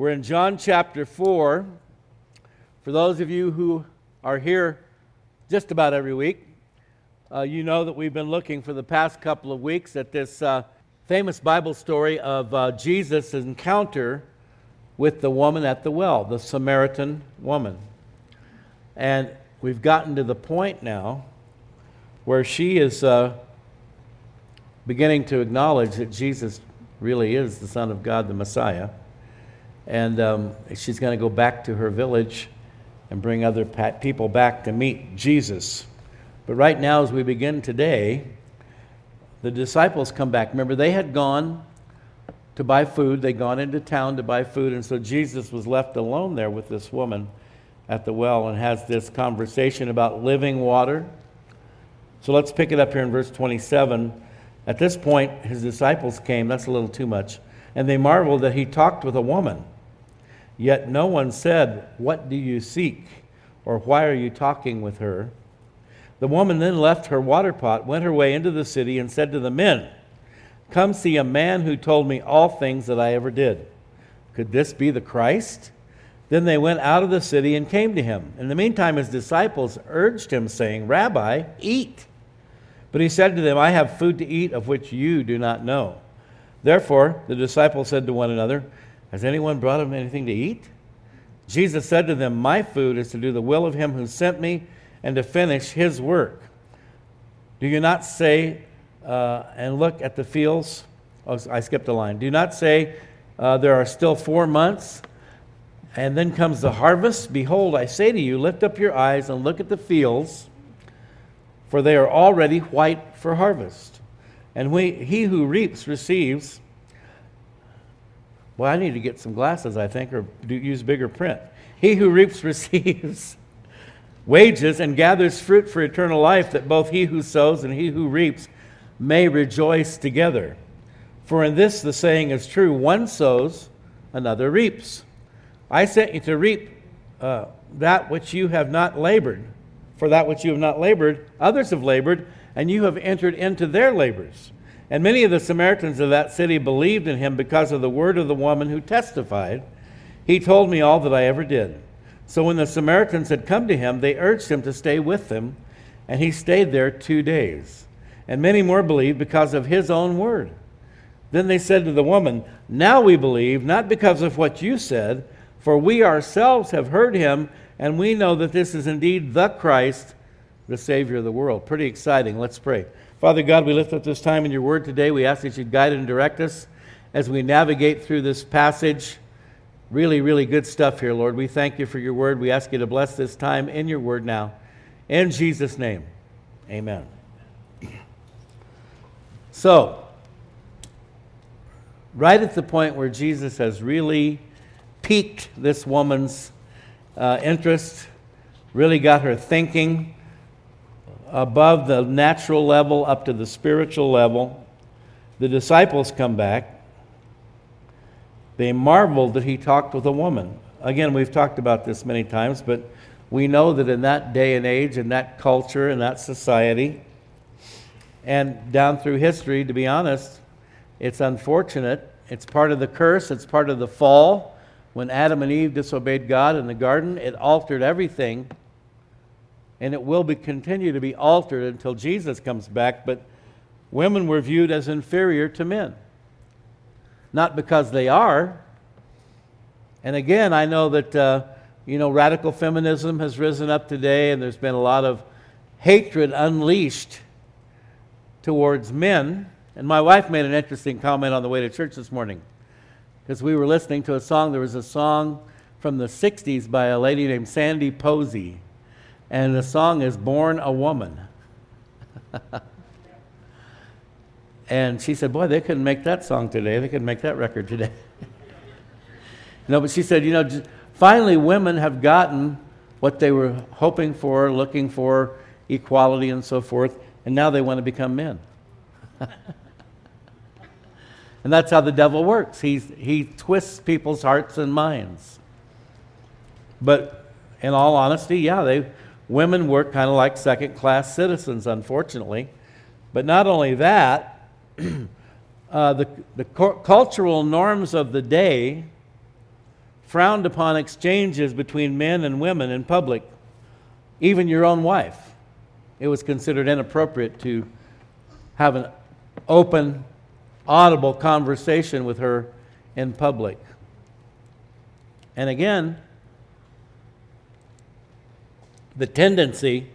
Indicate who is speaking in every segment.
Speaker 1: We're in John chapter 4. For those of you who are here just about every week, uh, you know that we've been looking for the past couple of weeks at this uh, famous Bible story of uh, Jesus' encounter with the woman at the well, the Samaritan woman. And we've gotten to the point now where she is uh, beginning to acknowledge that Jesus really is the Son of God, the Messiah. And um, she's going to go back to her village and bring other people back to meet Jesus. But right now, as we begin today, the disciples come back. Remember, they had gone to buy food, they'd gone into town to buy food, and so Jesus was left alone there with this woman at the well and has this conversation about living water. So let's pick it up here in verse 27. At this point, his disciples came, that's a little too much, and they marveled that he talked with a woman. Yet no one said, What do you seek? or Why are you talking with her? The woman then left her water pot, went her way into the city, and said to the men, Come see a man who told me all things that I ever did. Could this be the Christ? Then they went out of the city and came to him. In the meantime, his disciples urged him, saying, Rabbi, eat. But he said to them, I have food to eat of which you do not know. Therefore, the disciples said to one another, Has anyone brought him anything to eat? Jesus said to them, My food is to do the will of him who sent me and to finish his work. Do you not say, uh, and look at the fields? Oh, I skipped a line. Do not say, uh, There are still four months, and then comes the harvest. Behold, I say to you, lift up your eyes and look at the fields for they are already white for harvest. And we, he who reaps receives. Well, I need to get some glasses, I think, or do, use bigger print. He who reaps receives wages and gathers fruit for eternal life, that both he who sows and he who reaps may rejoice together. For in this the saying is true one sows, another reaps. I sent you to reap uh, that which you have not labored for that which you have not labored, others have labored, and you have entered into their labors. And many of the Samaritans of that city believed in him because of the word of the woman who testified, He told me all that I ever did. So when the Samaritans had come to him, they urged him to stay with them, and he stayed there two days. And many more believed because of his own word. Then they said to the woman, Now we believe, not because of what you said, for we ourselves have heard him and we know that this is indeed the Christ, the Savior of the world. Pretty exciting. Let's pray. Father God, we lift up this time in your word today. We ask that you guide and direct us as we navigate through this passage. Really, really good stuff here, Lord. We thank you for your word. We ask you to bless this time in your word now. In Jesus' name, amen. So, right at the point where Jesus has really piqued this woman's uh, interest, really got her thinking above the natural level up to the spiritual level. The disciples come back. They marveled that he talked with a woman. Again, we've talked about this many times, but we know that in that day and age, in that culture, in that society, and down through history, to be honest, it's unfortunate. It's part of the curse, it's part of the fall when Adam and Eve disobeyed God in the garden, it altered everything. And it will be, continue to be altered until Jesus comes back. But women were viewed as inferior to men. Not because they are. And again, I know that, uh, you know, radical feminism has risen up today, and there's been a lot of hatred unleashed towards men. And my wife made an interesting comment on the way to church this morning because we were listening to a song. There was a song from the 60s by a lady named Sandy Posey, and the song is Born a Woman. and she said, Boy, they couldn't make that song today. They couldn't make that record today. no, but she said, You know, finally women have gotten what they were hoping for, looking for, equality and so forth, and now they want to become men. And that's how the devil works. He's, he twists people's hearts and minds. But in all honesty, yeah, they, women work kind of like second class citizens, unfortunately. But not only that, uh, the, the cu- cultural norms of the day frowned upon exchanges between men and women in public, even your own wife. It was considered inappropriate to have an open, audible conversation with her in public. And again, the tendency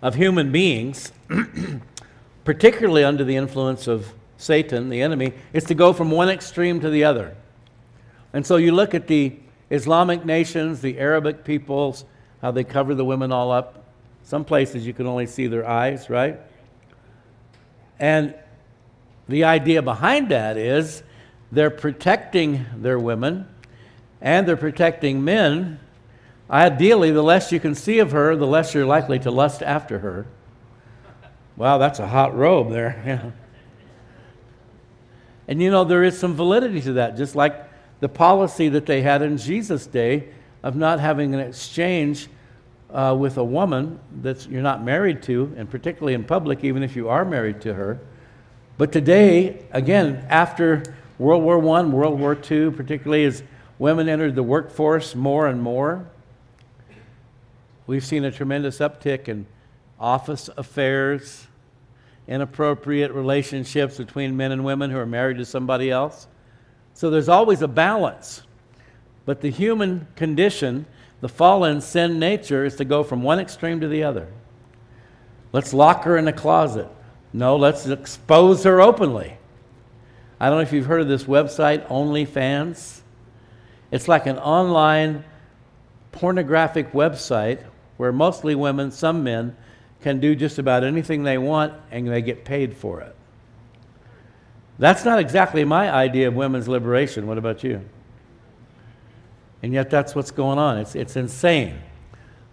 Speaker 1: of human beings, particularly under the influence of Satan, the enemy, is to go from one extreme to the other. And so you look at the Islamic nations, the Arabic peoples, how they cover the women all up. Some places you can only see their eyes, right? And the idea behind that is they're protecting their women and they're protecting men. Ideally, the less you can see of her, the less you're likely to lust after her. Wow, that's a hot robe there. Yeah. And you know, there is some validity to that, just like the policy that they had in Jesus' day of not having an exchange uh, with a woman that you're not married to, and particularly in public, even if you are married to her. But today, again, after World War I, World War II, particularly as women entered the workforce more and more, we've seen a tremendous uptick in office affairs, inappropriate relationships between men and women who are married to somebody else. So there's always a balance. But the human condition, the fallen sin nature, is to go from one extreme to the other. Let's lock her in a closet. No, let's expose her openly. I don't know if you've heard of this website, OnlyFans. It's like an online pornographic website where mostly women, some men, can do just about anything they want and they get paid for it. That's not exactly my idea of women's liberation. What about you? And yet, that's what's going on. It's, it's insane.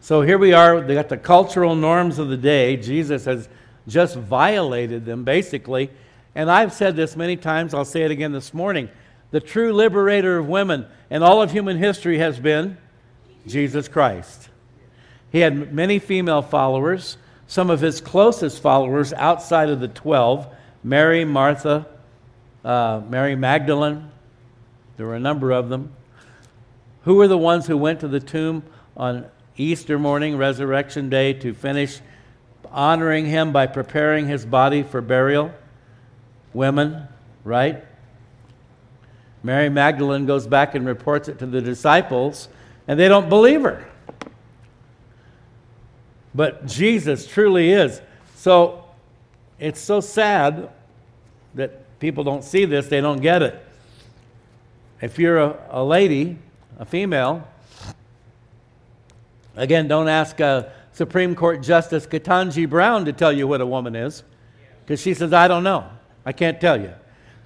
Speaker 1: So here we are. They got the cultural norms of the day. Jesus has just violated them, basically. And I've said this many times. I'll say it again this morning. The true liberator of women and all of human history has been Jesus Christ. He had many female followers some of his closest followers outside of the 12 Mary, Martha, uh, Mary Magdalene. There were a number of them. Who were the ones who went to the tomb on Easter morning, Resurrection Day, to finish honoring him by preparing his body for burial? Women, right? Mary Magdalene goes back and reports it to the disciples, and they don't believe her but Jesus truly is. So it's so sad that people don't see this, they don't get it. If you're a, a lady, a female, again, don't ask a Supreme Court Justice Ketanji Brown to tell you what a woman is, because she says, I don't know. I can't tell you.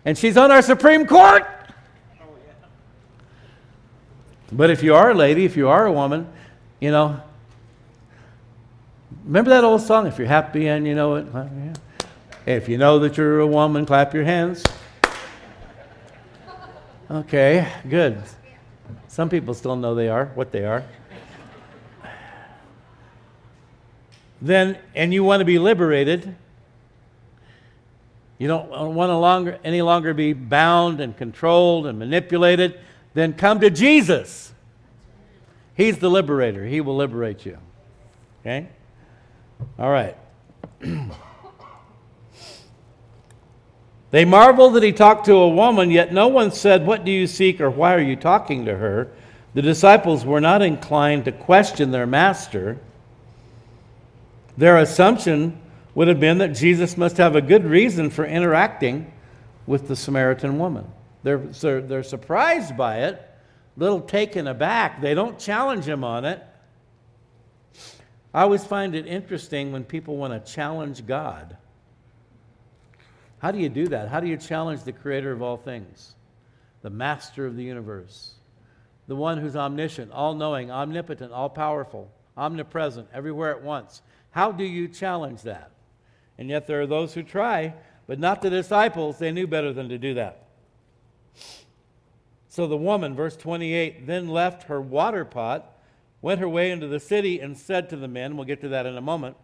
Speaker 1: And she's on our Supreme Court. But if you are a lady, if you are a woman, you know, Remember that old song? If you're happy and you know it. If you know that you're a woman, clap your hands. Okay, good. Some people still know they are, what they are. Then, and you want to be liberated, you don't want to longer, any longer be bound and controlled and manipulated, then come to Jesus. He's the liberator. He will liberate you. Okay? All right. they marveled that he talked to a woman, yet no one said, What do you seek or why are you talking to her? The disciples were not inclined to question their master. Their assumption would have been that Jesus must have a good reason for interacting with the Samaritan woman. They're, they're surprised by it, a little taken aback. They don't challenge him on it. I always find it interesting when people want to challenge God. How do you do that? How do you challenge the creator of all things, the master of the universe, the one who's omniscient, all knowing, omnipotent, all powerful, omnipresent, everywhere at once? How do you challenge that? And yet there are those who try, but not the disciples. They knew better than to do that. So the woman, verse 28, then left her water pot went her way into the city and said to the men, we'll get to that in a moment.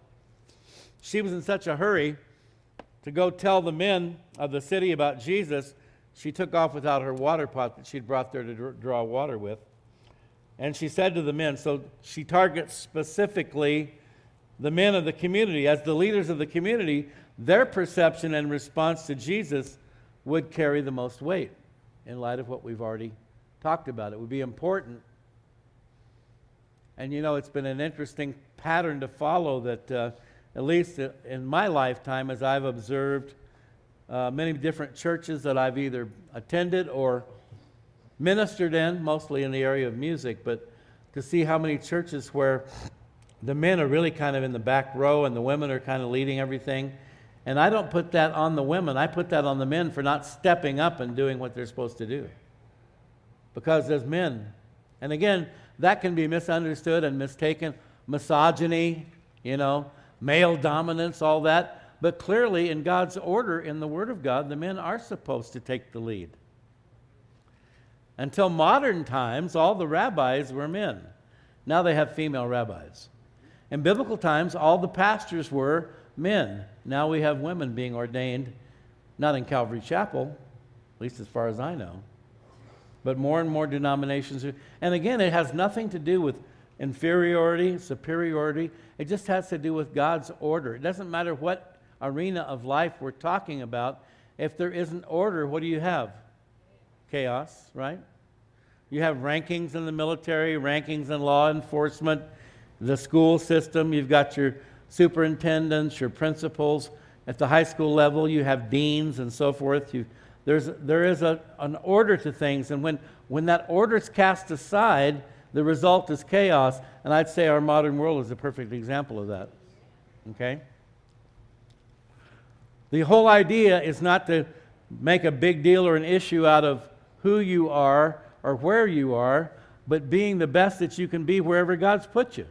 Speaker 1: She was in such a hurry to go tell the men of the city about Jesus, she took off without her water pot that she'd brought there to draw water with. And she said to the men, so she targets specifically the men of the community. As the leaders of the community, their perception and response to Jesus would carry the most weight in light of what we've already talked about. It would be important. And you know, it's been an interesting pattern to follow that, uh, at least in my lifetime, as I've observed uh, many different churches that I've either attended or ministered in, mostly in the area of music, but to see how many churches where the men are really kind of in the back row and the women are kind of leading everything. And I don't put that on the women, I put that on the men for not stepping up and doing what they're supposed to do. Because as men, and again, that can be misunderstood and mistaken. Misogyny, you know, male dominance, all that. But clearly, in God's order, in the Word of God, the men are supposed to take the lead. Until modern times, all the rabbis were men. Now they have female rabbis. In biblical times, all the pastors were men. Now we have women being ordained, not in Calvary Chapel, at least as far as I know, but more and more denominations. And again, it has nothing to do with inferiority, superiority. It just has to do with God's order. It doesn't matter what arena of life we're talking about. If there isn't order, what do you have? chaos, right? You have rankings in the military, rankings in law enforcement, the school system, you've got your superintendents, your principals. At the high school level, you have deans and so forth. You, there's, there is a, an order to things, and when, when that order is cast aside, the result is chaos. And I'd say our modern world is a perfect example of that. Okay? The whole idea is not to make a big deal or an issue out of who you are or where you are, but being the best that you can be wherever God's put you.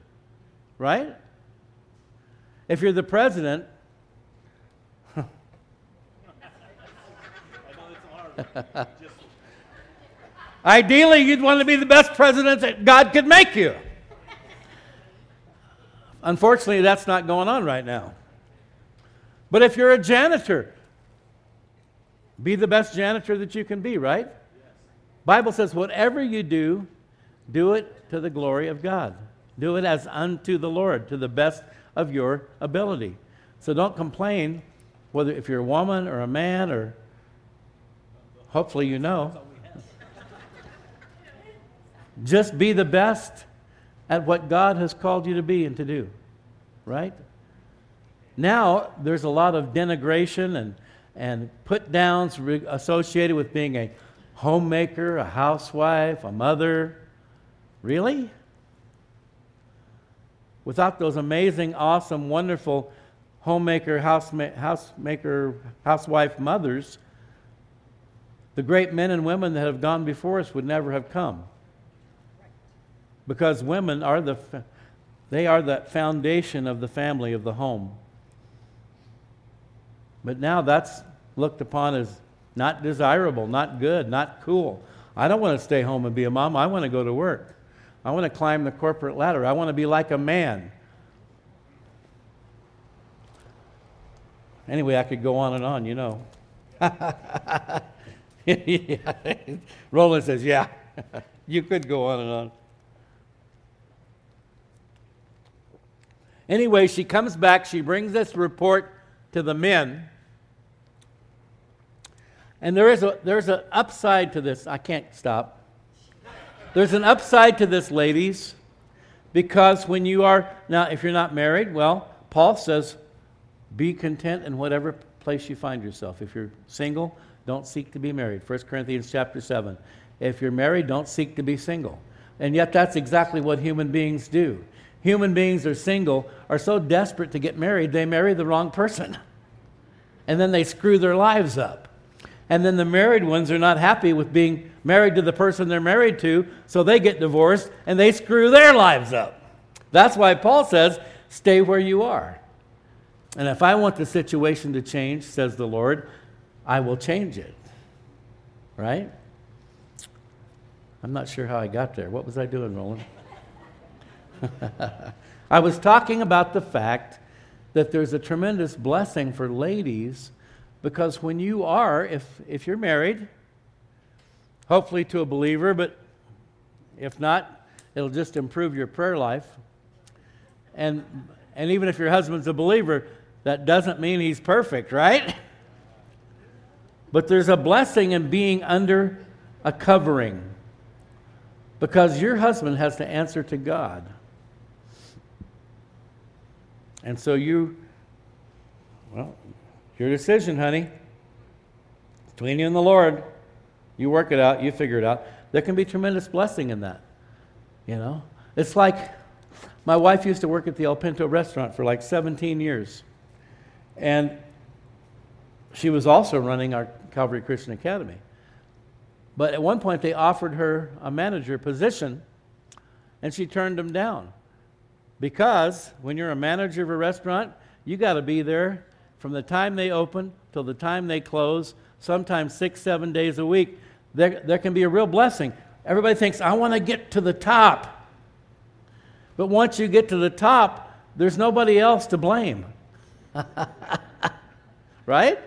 Speaker 1: Right? If you're the president, Ideally, you'd want to be the best president that God could make you. Unfortunately, that's not going on right now. But if you're a janitor, be the best janitor that you can be, right? Bible says, whatever you do, do it to the glory of God. Do it as unto the Lord, to the best of your ability. So don't complain whether if you're a woman or a man or hopefully you know. Just be the best at what God has called you to be and to do. Right? Now, there's a lot of denigration and, and put downs associated with being a homemaker, a housewife, a mother. Really? Without those amazing, awesome, wonderful homemaker, housema- housemaker, housewife mothers, the great men and women that have gone before us would never have come. Because women are the, they are the foundation of the family, of the home. But now that's looked upon as not desirable, not good, not cool. I don't want to stay home and be a mom. I want to go to work. I want to climb the corporate ladder. I want to be like a man. Anyway, I could go on and on, you know. Roland says, Yeah, you could go on and on. Anyway, she comes back. She brings this report to the men. And there is a there's an upside to this. I can't stop. There's an upside to this, ladies, because when you are now, if you're not married, well, Paul says, be content in whatever place you find yourself. If you're single, don't seek to be married. 1 Corinthians chapter 7. If you're married, don't seek to be single. And yet that's exactly what human beings do. Human beings are single, are so desperate to get married, they marry the wrong person. And then they screw their lives up. And then the married ones are not happy with being married to the person they're married to, so they get divorced and they screw their lives up. That's why Paul says, stay where you are. And if I want the situation to change, says the Lord, I will change it. Right? I'm not sure how I got there. What was I doing, Roland? I was talking about the fact that there's a tremendous blessing for ladies because when you are, if, if you're married, hopefully to a believer, but if not, it'll just improve your prayer life. And, and even if your husband's a believer, that doesn't mean he's perfect, right? But there's a blessing in being under a covering because your husband has to answer to God. And so you, well, your decision, honey. Between you and the Lord, you work it out, you figure it out. There can be tremendous blessing in that. You know? It's like my wife used to work at the El Pinto restaurant for like 17 years. And she was also running our Calvary Christian Academy. But at one point, they offered her a manager position, and she turned them down. Because when you're a manager of a restaurant, you got to be there from the time they open till the time they close, sometimes six, seven days a week. There, there can be a real blessing. Everybody thinks, I want to get to the top. But once you get to the top, there's nobody else to blame. right?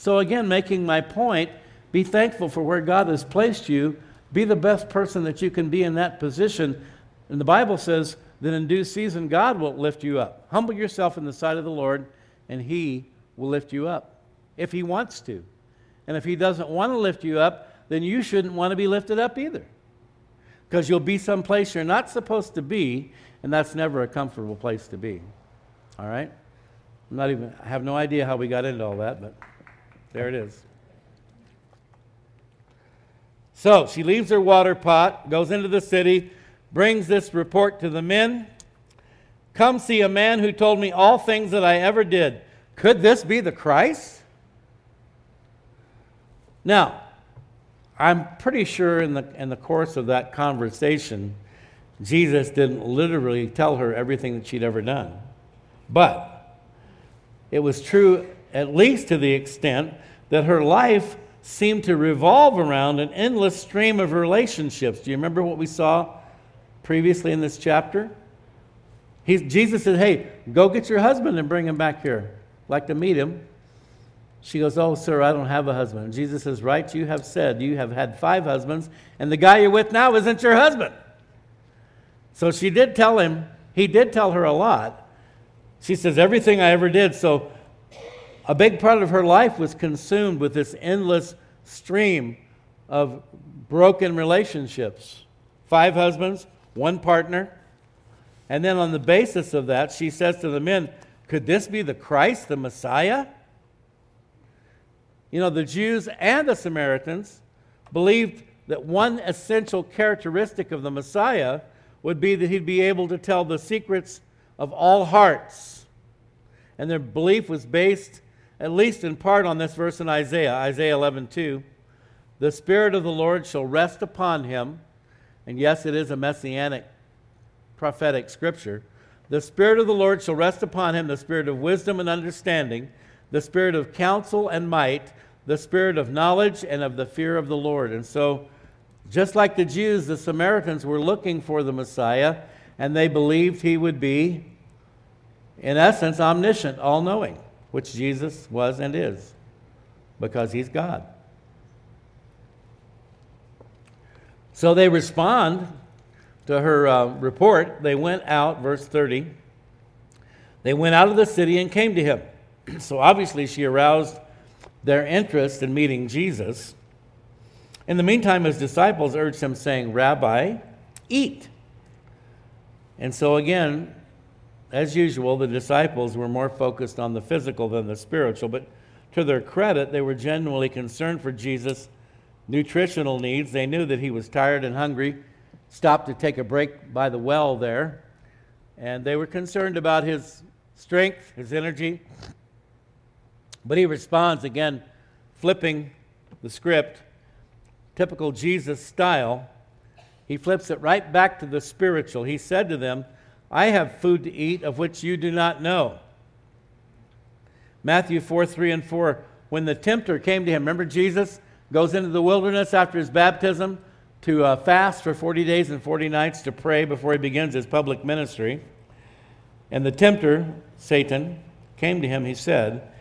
Speaker 1: So, again, making my point, be thankful for where God has placed you. Be the best person that you can be in that position. And the Bible says that in due season, God will lift you up. Humble yourself in the sight of the Lord, and He will lift you up if He wants to. And if He doesn't want to lift you up, then you shouldn't want to be lifted up either because you'll be someplace you're not supposed to be, and that's never a comfortable place to be. All right? I'm not even, I have no idea how we got into all that, but there it is. So she leaves her water pot, goes into the city, brings this report to the men. Come see a man who told me all things that I ever did. Could this be the Christ? Now, I'm pretty sure in the, in the course of that conversation, Jesus didn't literally tell her everything that she'd ever done. But it was true, at least to the extent that her life seemed to revolve around an endless stream of relationships. Do you remember what we saw previously in this chapter? Jesus said, Hey, go get your husband and bring him back here. I'd like to meet him. She goes, Oh, sir, I don't have a husband. And Jesus says, Right, you have said you have had five husbands, and the guy you're with now isn't your husband. So she did tell him, he did tell her a lot. She says, Everything I ever did. So a big part of her life was consumed with this endless stream of broken relationships. Five husbands, one partner. And then on the basis of that, she says to the men, Could this be the Christ, the Messiah? You know, the Jews and the Samaritans believed that one essential characteristic of the Messiah would be that he'd be able to tell the secrets of all hearts. And their belief was based, at least in part, on this verse in Isaiah, Isaiah 11 2. The Spirit of the Lord shall rest upon him. And yes, it is a messianic prophetic scripture. The Spirit of the Lord shall rest upon him, the Spirit of wisdom and understanding the spirit of counsel and might, the spirit of knowledge and of the fear of the Lord. And so, just like the Jews, the Samaritans were looking for the Messiah, and they believed he would be, in essence, omniscient, all knowing, which Jesus was and is, because he's God. So they respond to her uh, report. They went out, verse 30. They went out of the city and came to him. so obviously, she aroused their interest in meeting Jesus. In the meantime, his disciples urged him, saying, Rabbi, eat. And so, again, as usual, the disciples were more focused on the physical than the spiritual, but to their credit, they were genuinely concerned for Jesus' nutritional needs. They knew that he was tired and hungry, stopped to take a break by the well there, and they were concerned about his strength, his energy, but he responds again, flipping the script, typical Jesus style. He flips it right back to the spiritual. He said to them, I have food to eat of which you do not know. Matthew 4 3 and 4. When the tempter came to him, remember Jesus goes into the wilderness after his baptism to uh, fast for 40 days and 40 nights to pray before he begins his public ministry. And the tempter, Satan, came to him, he said,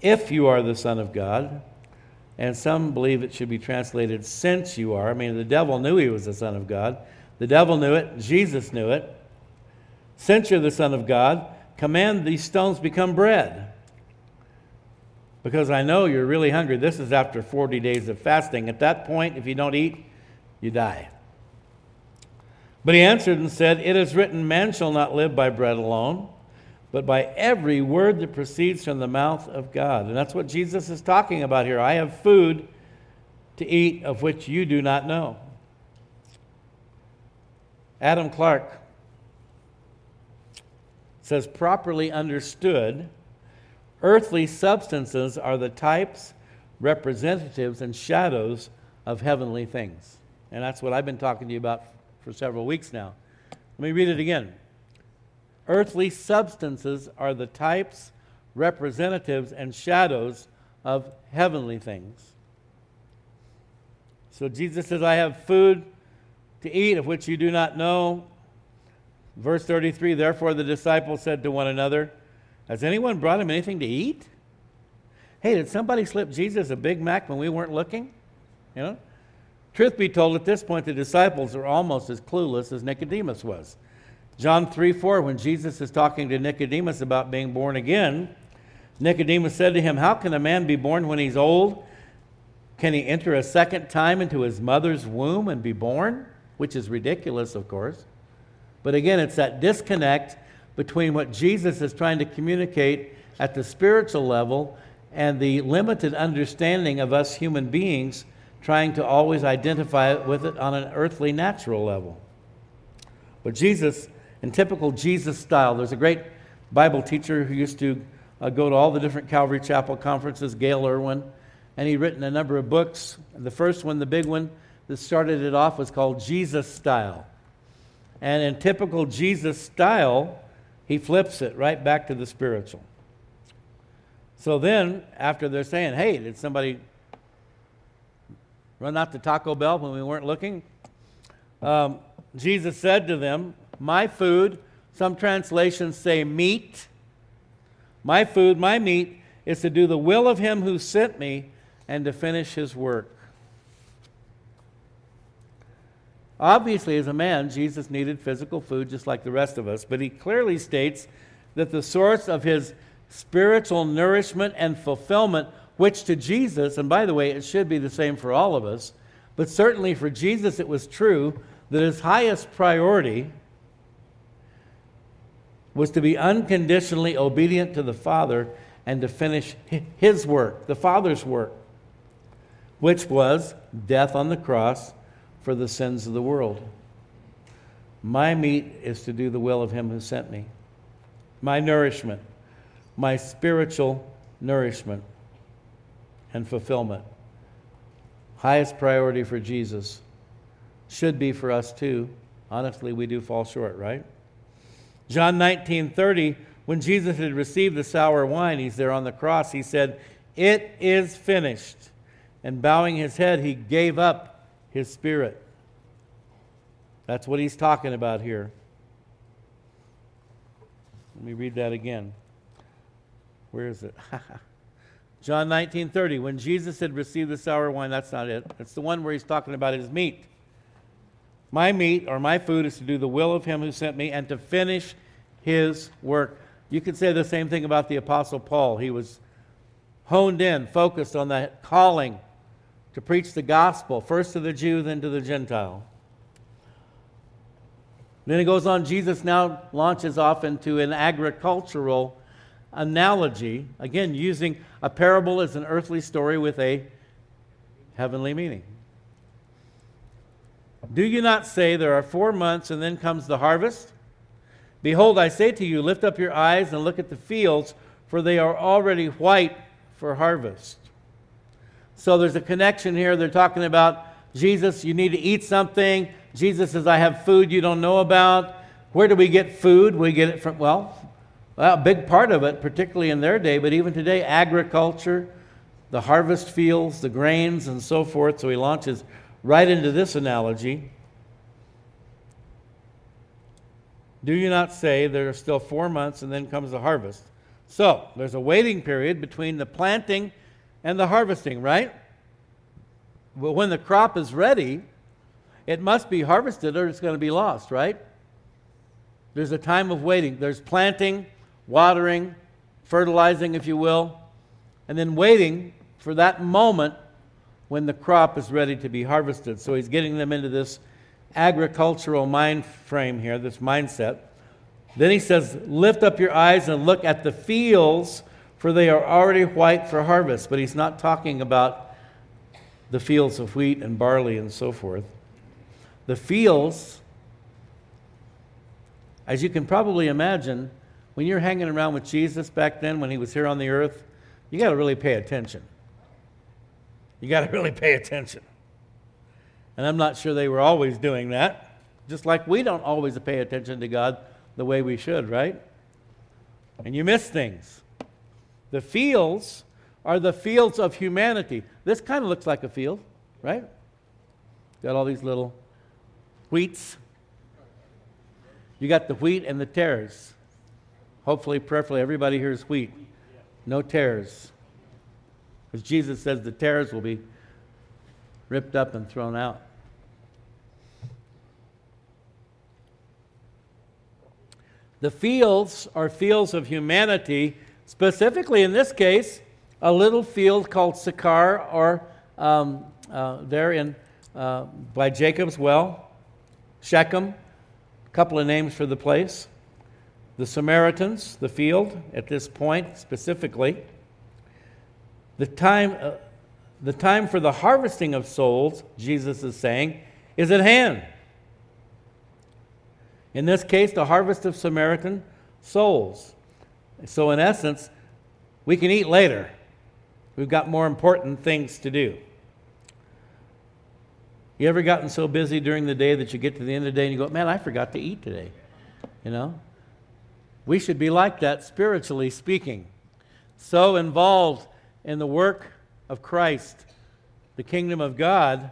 Speaker 1: if you are the Son of God. And some believe it should be translated, since you are. I mean, the devil knew he was the Son of God. The devil knew it, Jesus knew it. Since you're the Son of God, command these stones become bread. Because I know you're really hungry. This is after 40 days of fasting. At that point, if you don't eat, you die. But he answered and said, It is written, Man shall not live by bread alone, but by every word that proceeds from the mouth of God. And that's what Jesus is talking about here. I have food to eat of which you do not know. Adam Clarke says, properly understood, earthly substances are the types, representatives, and shadows of heavenly things. And that's what I've been talking to you about for several weeks now. Let me read it again. Earthly substances are the types, representatives, and shadows of heavenly things. So Jesus says, I have food to eat of which you do not know. Verse 33 Therefore the disciples said to one another, Has anyone brought him anything to eat? Hey, did somebody slip Jesus a Big Mac when we weren't looking? You know? Truth be told, at this point, the disciples are almost as clueless as Nicodemus was. John 3 4, when Jesus is talking to Nicodemus about being born again, Nicodemus said to him, How can a man be born when he's old? Can he enter a second time into his mother's womb and be born? Which is ridiculous, of course. But again, it's that disconnect between what Jesus is trying to communicate at the spiritual level and the limited understanding of us human beings trying to always identify with it on an earthly, natural level. But Jesus, in typical Jesus style, there's a great Bible teacher who used to uh, go to all the different Calvary Chapel conferences, Gayle Erwin, and he'd written a number of books. The first one, the big one that started it off, was called Jesus Style. And in typical Jesus style, he flips it right back to the spiritual. So then, after they're saying, hey, did somebody run out to Taco Bell when we weren't looking. Um, Jesus said to them, My food, some translations say meat. My food, my meat, is to do the will of him who sent me and to finish his work. Obviously, as a man, Jesus needed physical food just like the rest of us, but he clearly states that the source of his spiritual nourishment and fulfillment which to Jesus, and by the way, it should be the same for all of us, but certainly for Jesus, it was true that his highest priority was to be unconditionally obedient to the Father and to finish his work, the Father's work, which was death on the cross for the sins of the world. My meat is to do the will of him who sent me. My nourishment, my spiritual nourishment and fulfillment. Highest priority for Jesus should be for us too. Honestly, we do fall short, right? John 19 30, when Jesus had received the sour wine, he's there on the cross, he said, It is finished. And bowing his head, he gave up his spirit. That's what he's talking about here. Let me read that again. Where is it? John 19 30, when Jesus had received the sour wine, that's not it. It's the one where he's talking about his meat. My meat or my food is to do the will of him who sent me and to finish his work. You could say the same thing about the Apostle Paul. He was honed in, focused on that calling to preach the gospel, first to the Jew, then to the Gentile. Then he goes on, Jesus now launches off into an agricultural analogy, again, using a parable as an earthly story with a heavenly meaning. Do you not say there are four months and then comes the harvest? Behold, I say to you, lift up your eyes and look at the fields, for they are already white for harvest. So there's a connection here. They're talking about Jesus, you need to eat something. Jesus says, I have food you don't know about. Where do we get food? We get it from, well, well, a big part of it, particularly in their day, but even today, agriculture, the harvest fields, the grains, and so forth. So he launches right into this analogy. Do you not say there are still four months and then comes the harvest? So there's a waiting period between the planting and the harvesting, right? But when the crop is ready, it must be harvested or it's going to be lost, right? There's a time of waiting. There's planting, watering, fertilizing, if you will, and then waiting for that moment when the crop is ready to be harvested. So he's getting them into this agricultural mind frame here, this mindset. Then he says, Lift up your eyes and look at the fields, for they are already white for harvest. But he's not talking about the fields of wheat and barley and so forth. The fields, as you can probably imagine, when you're hanging around with Jesus back then when he was here on the earth, you got to really pay attention. You got to really pay attention. And I'm not sure they were always doing that, just like we don't always pay attention to God the way we should, right? And you miss things. The fields are the fields of humanity. This kind of looks like a field, right? Got all these little wheats. You got the wheat and the tares. Hopefully, prayerfully, everybody hears wheat. No tares. Because Jesus says the tares will be ripped up and thrown out. The fields are fields of humanity, specifically in this case, a little field called Sychar, or um, uh, there in uh, by Jacob's well, Shechem, a couple of names for the place. The Samaritans, the field at this point specifically. The time, uh, the time for the harvesting of souls, Jesus is saying, is at hand. In this case, the harvest of Samaritan souls. So, in essence, we can eat later. We've got more important things to do. You ever gotten so busy during the day that you get to the end of the day and you go, man, I forgot to eat today? You know? We should be like that, spiritually speaking. So involved in the work of Christ, the kingdom of God,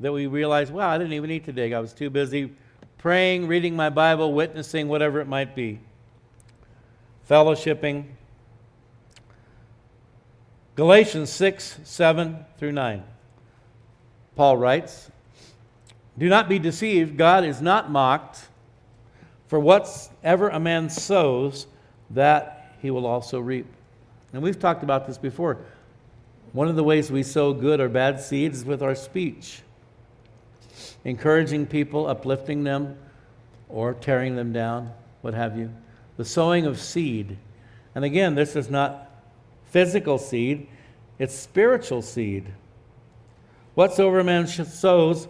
Speaker 1: that we realize, wow, I didn't even eat today. I was too busy praying, reading my Bible, witnessing, whatever it might be, fellowshipping. Galatians 6, 7 through 9. Paul writes, Do not be deceived, God is not mocked, for whatever a man sows, that he will also reap. And we've talked about this before. One of the ways we sow good or bad seeds is with our speech, encouraging people, uplifting them, or tearing them down, what have you. The sowing of seed. And again, this is not physical seed, it's spiritual seed. Whatsoever man sows,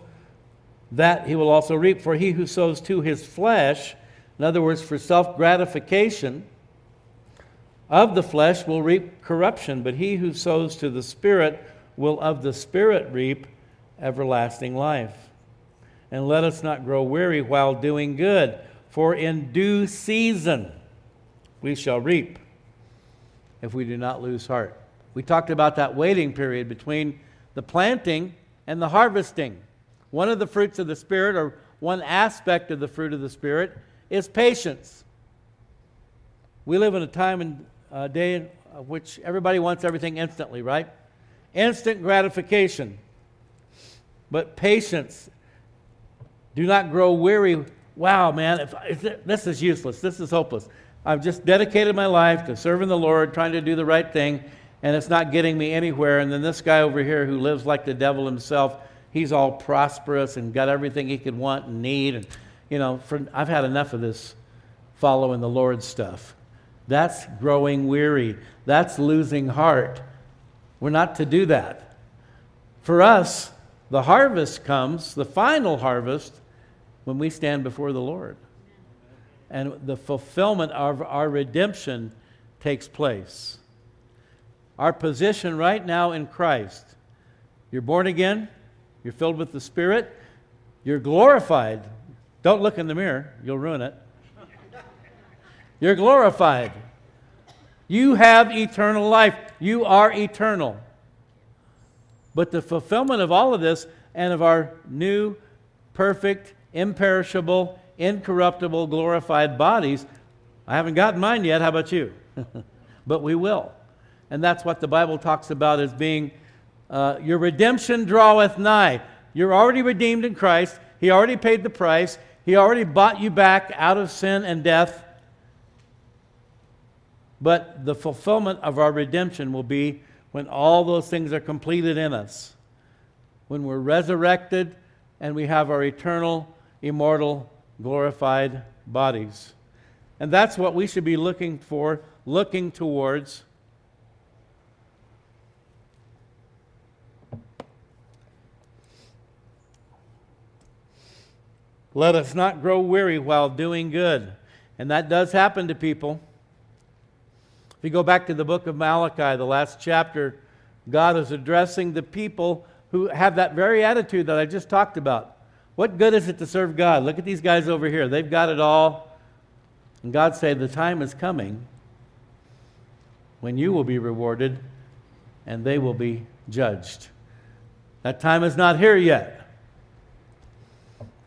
Speaker 1: that he will also reap. For he who sows to his flesh, in other words, for self gratification, of the flesh will reap corruption, but he who sows to the Spirit will of the Spirit reap everlasting life. And let us not grow weary while doing good, for in due season we shall reap if we do not lose heart. We talked about that waiting period between the planting and the harvesting. One of the fruits of the Spirit, or one aspect of the fruit of the Spirit, is patience. We live in a time and uh, day in which everybody wants everything instantly, right? Instant gratification. But patience. Do not grow weary. Wow, man, if, if this is useless. This is hopeless. I've just dedicated my life to serving the Lord, trying to do the right thing, and it's not getting me anywhere. And then this guy over here who lives like the devil himself, he's all prosperous and got everything he could want and need. And, you know, for, I've had enough of this following the Lord stuff. That's growing weary. That's losing heart. We're not to do that. For us, the harvest comes, the final harvest, when we stand before the Lord. And the fulfillment of our redemption takes place. Our position right now in Christ you're born again, you're filled with the Spirit, you're glorified. Don't look in the mirror, you'll ruin it. You're glorified. You have eternal life. You are eternal. But the fulfillment of all of this and of our new, perfect, imperishable, incorruptible, glorified bodies, I haven't gotten mine yet. How about you? but we will. And that's what the Bible talks about as being uh, your redemption draweth nigh. you're already redeemed in Christ. He already paid the price. He already bought you back out of sin and death. But the fulfillment of our redemption will be when all those things are completed in us. When we're resurrected and we have our eternal, immortal, glorified bodies. And that's what we should be looking for, looking towards. Let us not grow weary while doing good. And that does happen to people. If you go back to the book of Malachi, the last chapter, God is addressing the people who have that very attitude that I just talked about. What good is it to serve God? Look at these guys over here. They've got it all. And God said, The time is coming when you will be rewarded and they will be judged. That time is not here yet,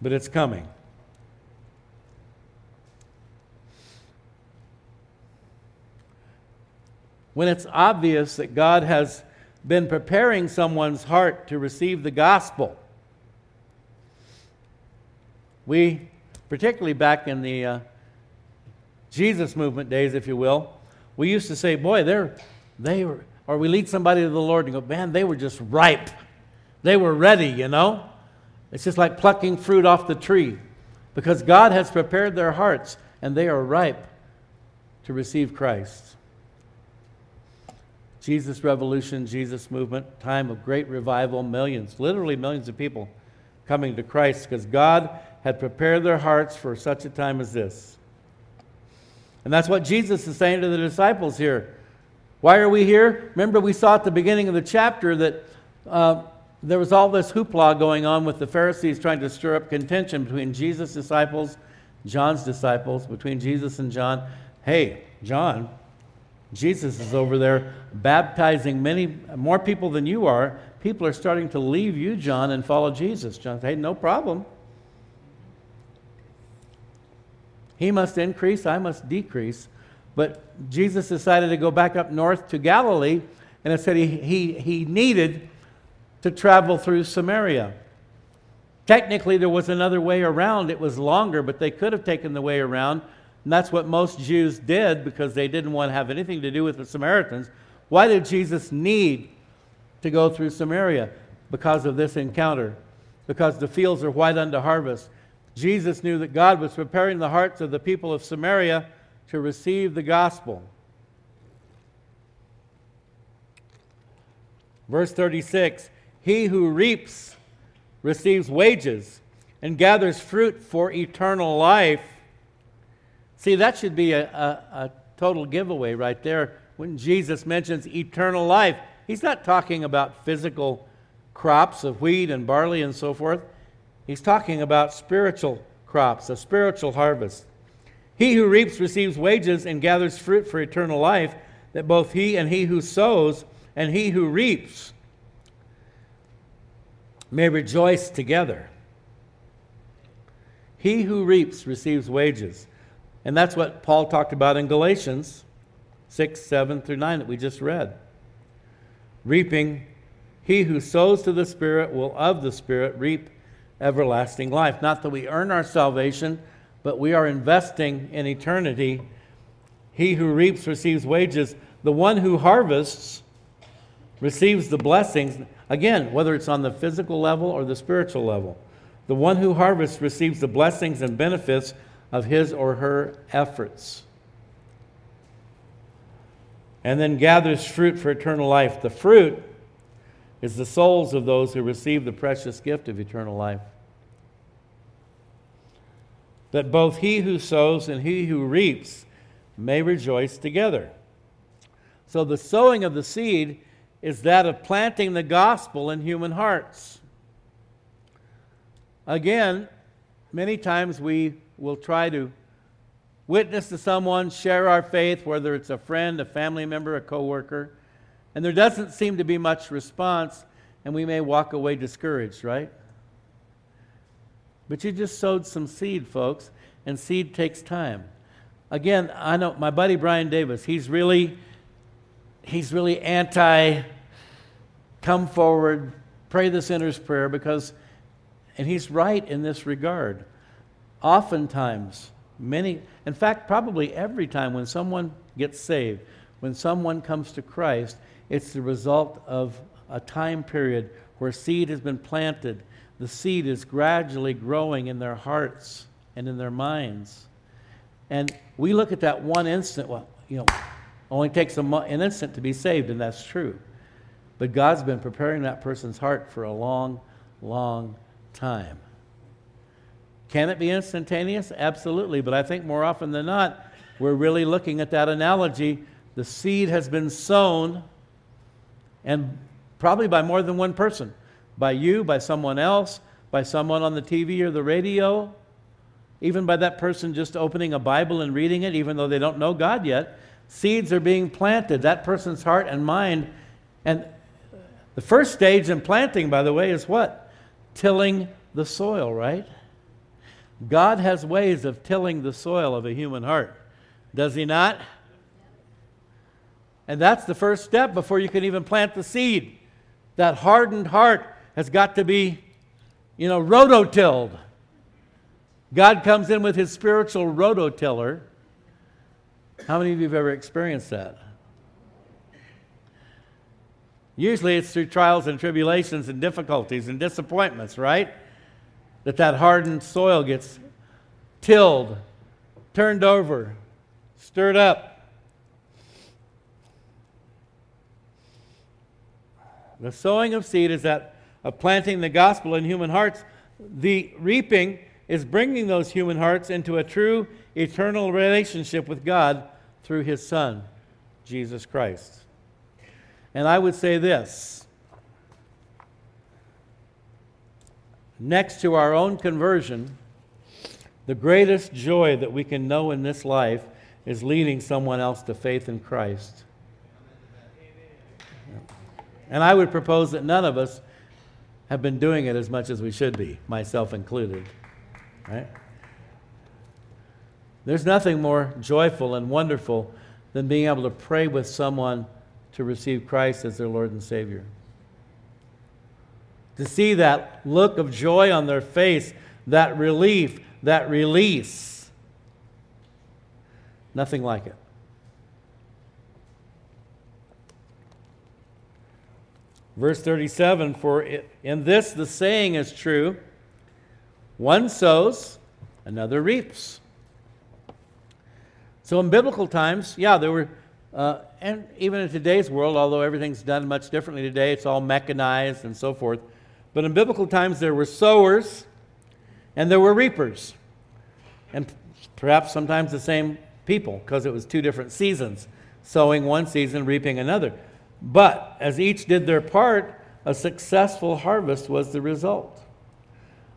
Speaker 1: but it's coming. when it's obvious that God has been preparing someone's heart to receive the gospel. We, particularly back in the uh, Jesus movement days, if you will, we used to say, boy, they're, they were, or we lead somebody to the Lord and go, man, they were just ripe. They were ready, you know? It's just like plucking fruit off the tree because God has prepared their hearts and they are ripe to receive Christ. Jesus Revolution, Jesus Movement, time of great revival, millions, literally millions of people coming to Christ because God had prepared their hearts for such a time as this. And that's what Jesus is saying to the disciples here. Why are we here? Remember, we saw at the beginning of the chapter that uh, there was all this hoopla going on with the Pharisees trying to stir up contention between Jesus' disciples, John's disciples, between Jesus and John. Hey, John, Jesus is over there baptizing many more people than you are. People are starting to leave you, John, and follow Jesus. John Hey, no problem. He must increase, I must decrease. But Jesus decided to go back up north to Galilee, and it said he, he, he needed to travel through Samaria. Technically, there was another way around. It was longer, but they could have taken the way around and that's what most Jews did because they didn't want to have anything to do with the Samaritans. Why did Jesus need to go through Samaria? Because of this encounter. Because the fields are white unto harvest. Jesus knew that God was preparing the hearts of the people of Samaria to receive the gospel. Verse 36 He who reaps receives wages and gathers fruit for eternal life See, that should be a, a, a total giveaway right there. When Jesus mentions eternal life, he's not talking about physical crops of wheat and barley and so forth. He's talking about spiritual crops, a spiritual harvest. He who reaps receives wages and gathers fruit for eternal life, that both he and he who sows and he who reaps may rejoice together. He who reaps receives wages. And that's what Paul talked about in Galatians 6, 7 through 9 that we just read. Reaping, he who sows to the Spirit will of the Spirit reap everlasting life. Not that we earn our salvation, but we are investing in eternity. He who reaps receives wages. The one who harvests receives the blessings. Again, whether it's on the physical level or the spiritual level. The one who harvests receives the blessings and benefits of his or her efforts. And then gathers fruit for eternal life. The fruit is the souls of those who receive the precious gift of eternal life. That both he who sows and he who reaps may rejoice together. So the sowing of the seed is that of planting the gospel in human hearts. Again, many times we we'll try to witness to someone, share our faith, whether it's a friend, a family member, a coworker, and there doesn't seem to be much response, and we may walk away discouraged, right? But you just sowed some seed, folks, and seed takes time. Again, I know my buddy Brian Davis, he's really he's really anti come forward, pray the sinner's prayer because And he's right in this regard. Oftentimes, many, in fact, probably every time when someone gets saved, when someone comes to Christ, it's the result of a time period where seed has been planted. The seed is gradually growing in their hearts and in their minds. And we look at that one instant, well, you know, only takes a, an instant to be saved, and that's true. But God's been preparing that person's heart for a long, long time. Can it be instantaneous? Absolutely. But I think more often than not, we're really looking at that analogy. The seed has been sown, and probably by more than one person by you, by someone else, by someone on the TV or the radio, even by that person just opening a Bible and reading it, even though they don't know God yet. Seeds are being planted, that person's heart and mind. And the first stage in planting, by the way, is what? Tilling the soil, right? God has ways of tilling the soil of a human heart, does He not? And that's the first step before you can even plant the seed. That hardened heart has got to be, you know, rototilled. God comes in with His spiritual rototiller. How many of you have ever experienced that? Usually it's through trials and tribulations and difficulties and disappointments, right? that that hardened soil gets tilled, turned over, stirred up. The sowing of seed is that of planting the gospel in human hearts. The reaping is bringing those human hearts into a true eternal relationship with God through his Son, Jesus Christ. And I would say this next to our own conversion, the greatest joy that we can know in this life is leading someone else to faith in Christ. And I would propose that none of us have been doing it as much as we should be, myself included. Right? There's nothing more joyful and wonderful than being able to pray with someone to receive Christ as their Lord and Savior to see that look of joy on their face, that relief, that release. Nothing like it. Verse 37 For in this the saying is true one sows, another reaps. So in biblical times, yeah, there were, uh, and even in today's world, although everything's done much differently today, it's all mechanized and so forth. But in biblical times, there were sowers and there were reapers. And perhaps sometimes the same people, because it was two different seasons sowing one season, reaping another. But as each did their part, a successful harvest was the result.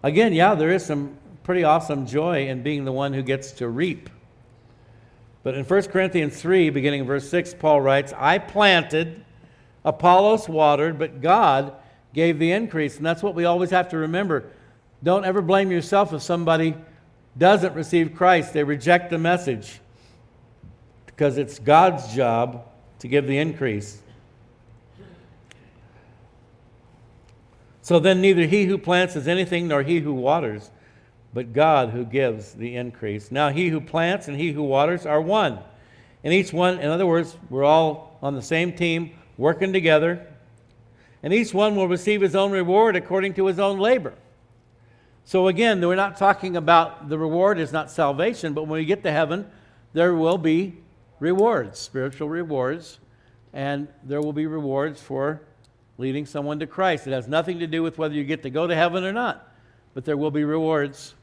Speaker 1: Again, yeah, there is some pretty awesome joy in being the one who gets to reap. But in 1 Corinthians 3, beginning in verse 6, Paul writes, I planted, Apollos watered, but God gave the increase. And that's what we always have to remember. Don't ever blame yourself if somebody doesn't receive Christ, they reject the message because it's God's job to give the increase. So then, neither he who plants is anything nor he who waters, but God who gives the increase. Now, he who plants and he who waters are one. And each one, in other words, we're all on the same team, working together and each one will receive his own reward according to his own labor. So again, we're not talking about the reward is not salvation, but when we get to heaven, there will be rewards, spiritual rewards, and there will be rewards for leading someone to Christ. It has nothing to do with whether you get to go to heaven or not, but there will be rewards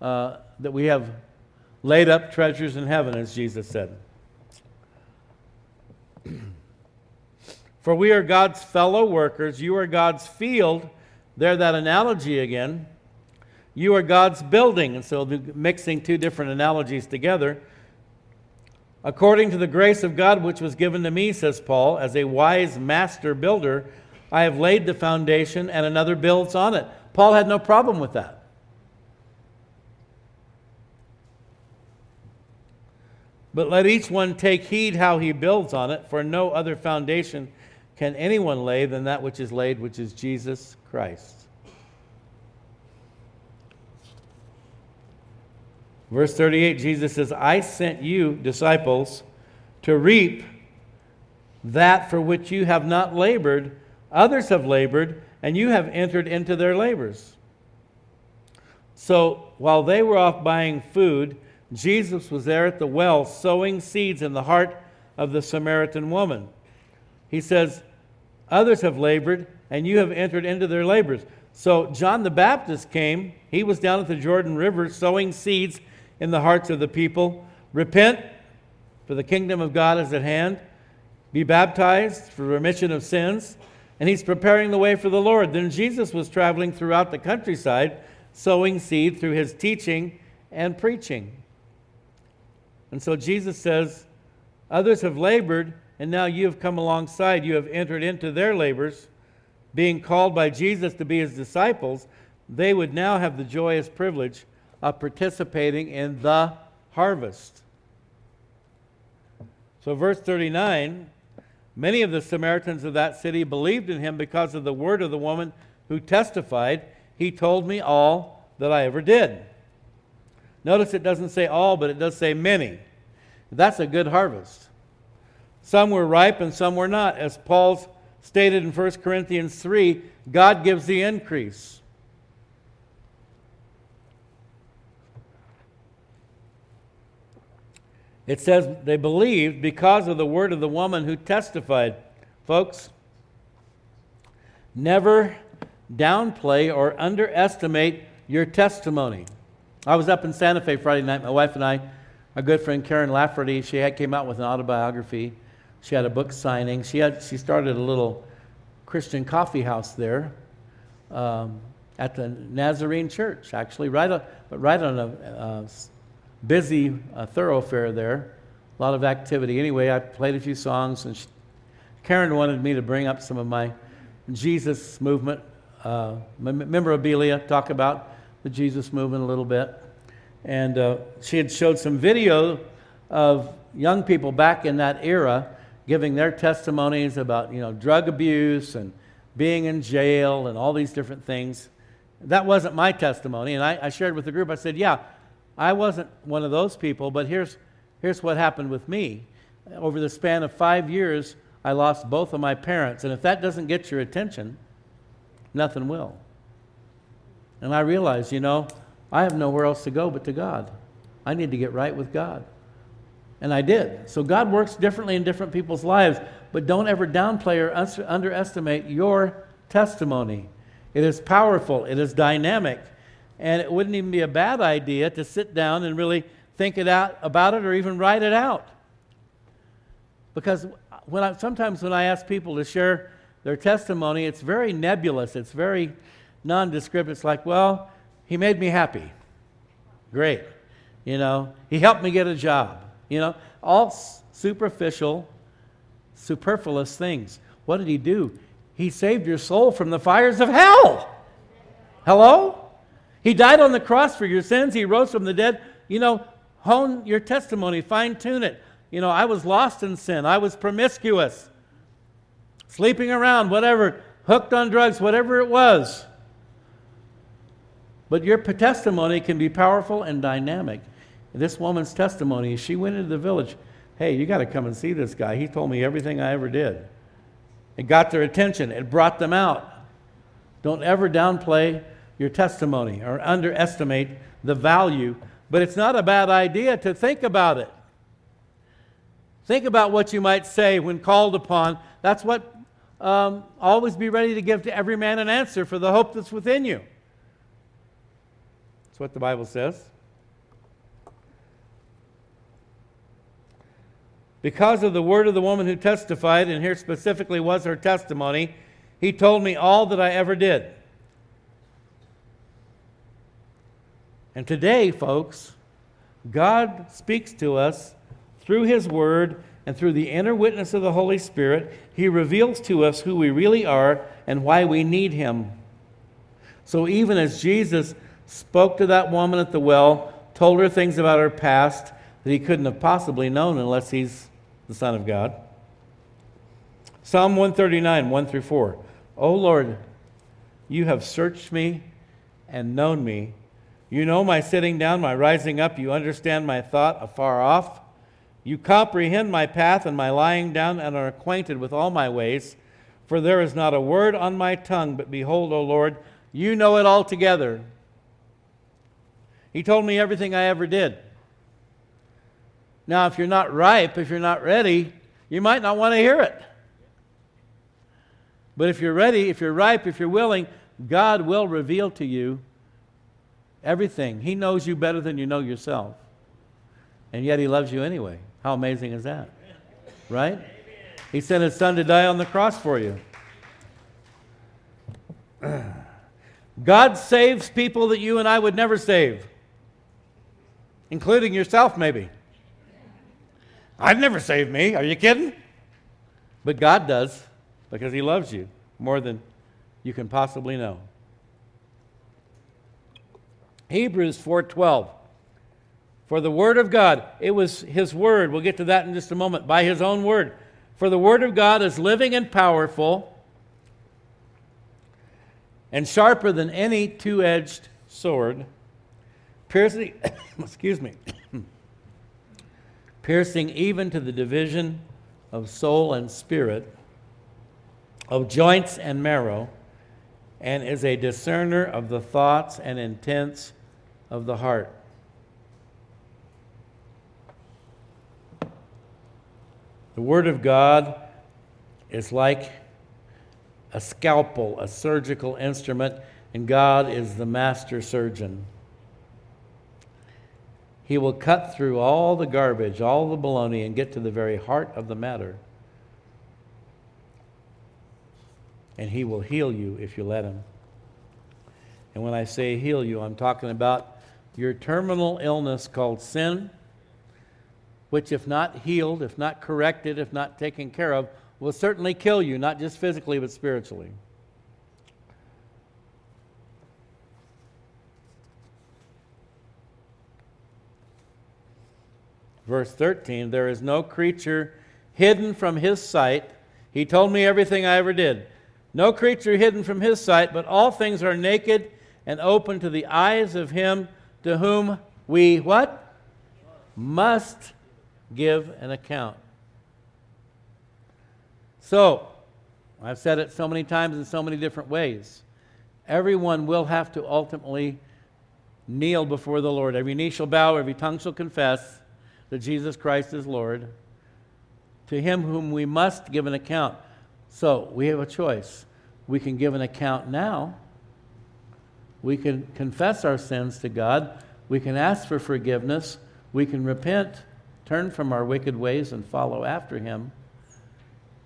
Speaker 1: uh, that we have laid up treasures in heaven, as Jesus said. For we are God's fellow workers. You are God's field. There, that analogy again. You are God's building. And so, mixing two different analogies together. According to the grace of God which was given to me, says Paul, as a wise master builder, I have laid the foundation and another builds on it. Paul had no problem with that. But let each one take heed how he builds on it, for no other foundation can anyone lay than that which is laid, which is Jesus Christ? Verse 38, Jesus says, I sent you, disciples, to reap that for which you have not labored. Others have labored, and you have entered into their labors. So while they were off buying food, Jesus was there at the well sowing seeds in the heart of the Samaritan woman. He says, Others have labored, and you have entered into their labors. So John the Baptist came. He was down at the Jordan River sowing seeds in the hearts of the people. Repent, for the kingdom of God is at hand. Be baptized for remission of sins. And he's preparing the way for the Lord. Then Jesus was traveling throughout the countryside, sowing seed through his teaching and preaching. And so Jesus says, Others have labored, and now you have come alongside. You have entered into their labors. Being called by Jesus to be his disciples, they would now have the joyous privilege of participating in the harvest. So, verse 39 many of the Samaritans of that city believed in him because of the word of the woman who testified, He told me all that I ever did. Notice it doesn't say all, but it does say many. That's a good harvest. Some were ripe and some were not. As Paul's stated in 1 Corinthians 3, God gives the increase. It says they believed because of the word of the woman who testified. Folks, never downplay or underestimate your testimony. I was up in Santa Fe Friday night. My wife and I, our good friend Karen Lafferty, she had came out with an autobiography. She had a book signing. She had she started a little Christian coffee house there um, at the Nazarene Church, actually, right on, right on a uh, busy uh, thoroughfare there. A lot of activity. Anyway, I played a few songs, and she, Karen wanted me to bring up some of my Jesus movement uh, memorabilia, talk about the Jesus movement a little bit. And uh, she had showed some video of young people back in that era giving their testimonies about you know drug abuse and being in jail and all these different things. That wasn't my testimony, and I, I shared with the group. I said, "Yeah, I wasn't one of those people, but here's, here's what happened with me. Over the span of five years, I lost both of my parents. And if that doesn't get your attention, nothing will. And I realized, you know, I have nowhere else to go but to God. I need to get right with God. And I did. So God works differently in different people's lives, but don't ever downplay or underestimate your testimony. It is powerful, it is dynamic, and it wouldn't even be a bad idea to sit down and really think it out about it or even write it out. Because when I, sometimes when I ask people to share their testimony, it's very nebulous, it's very nondescript. It's like, well, he made me happy. Great. You know, he helped me get a job. You know, all superficial, superfluous things. What did he do? He saved your soul from the fires of hell. Hello? He died on the cross for your sins. He rose from the dead. You know, hone your testimony, fine tune it. You know, I was lost in sin. I was promiscuous, sleeping around, whatever, hooked on drugs, whatever it was. But your testimony can be powerful and dynamic. This woman's testimony, she went into the village. Hey, you got to come and see this guy. He told me everything I ever did. It got their attention, it brought them out. Don't ever downplay your testimony or underestimate the value. But it's not a bad idea to think about it. Think about what you might say when called upon. That's what um, always be ready to give to every man an answer for the hope that's within you. That's what the Bible says. Because of the word of the woman who testified, and here specifically was her testimony, he told me all that I ever did. And today, folks, God speaks to us through His Word and through the inner witness of the Holy Spirit. He reveals to us who we really are and why we need Him. So, even as Jesus spoke to that woman at the well, told her things about her past that he couldn't have possibly known unless he's the Son of God. Psalm 139, 1 through 4. O Lord, you have searched me and known me. You know my sitting down, my rising up. You understand my thought afar off. You comprehend my path and my lying down, and are acquainted with all my ways. For there is not a word on my tongue, but behold, O Lord, you know it altogether. He told me everything I ever did. Now, if you're not ripe, if you're not ready, you might not want to hear it. But if you're ready, if you're ripe, if you're willing, God will reveal to you everything. He knows you better than you know yourself. And yet He loves you anyway. How amazing is that? Right? He sent His Son to die on the cross for you. God saves people that you and I would never save, including yourself, maybe. I'd never save me. Are you kidding? But God does because He loves you more than you can possibly know. Hebrews 4:12 For the word of God, it was his word. We'll get to that in just a moment. By his own word. For the word of God is living and powerful and sharper than any two-edged sword, piercing excuse me. piercing even to the division of soul and spirit, of joints and marrow, and is a discerner of the thoughts and intents of the heart. The Word of God is like a scalpel, a surgical instrument, and God is the master surgeon. He will cut through all the garbage, all the baloney, and get to the very heart of the matter. And He will heal you if you let Him. And when I say heal you, I'm talking about your terminal illness called sin, which, if not healed, if not corrected, if not taken care of, will certainly kill you, not just physically, but spiritually. Verse 13 There is no creature hidden from his sight. He told me everything I ever did. No creature hidden from his sight, but all things are naked and open to the eyes of him to whom we what? Must give an account. So, I've said it so many times in so many different ways. Everyone will have to ultimately kneel before the Lord. Every knee shall bow, every tongue shall confess that Jesus Christ is Lord. To him whom we must give an account. So, we have a choice. We can give an account now we can confess our sins to God. We can ask for forgiveness. We can repent, turn from our wicked ways, and follow after Him.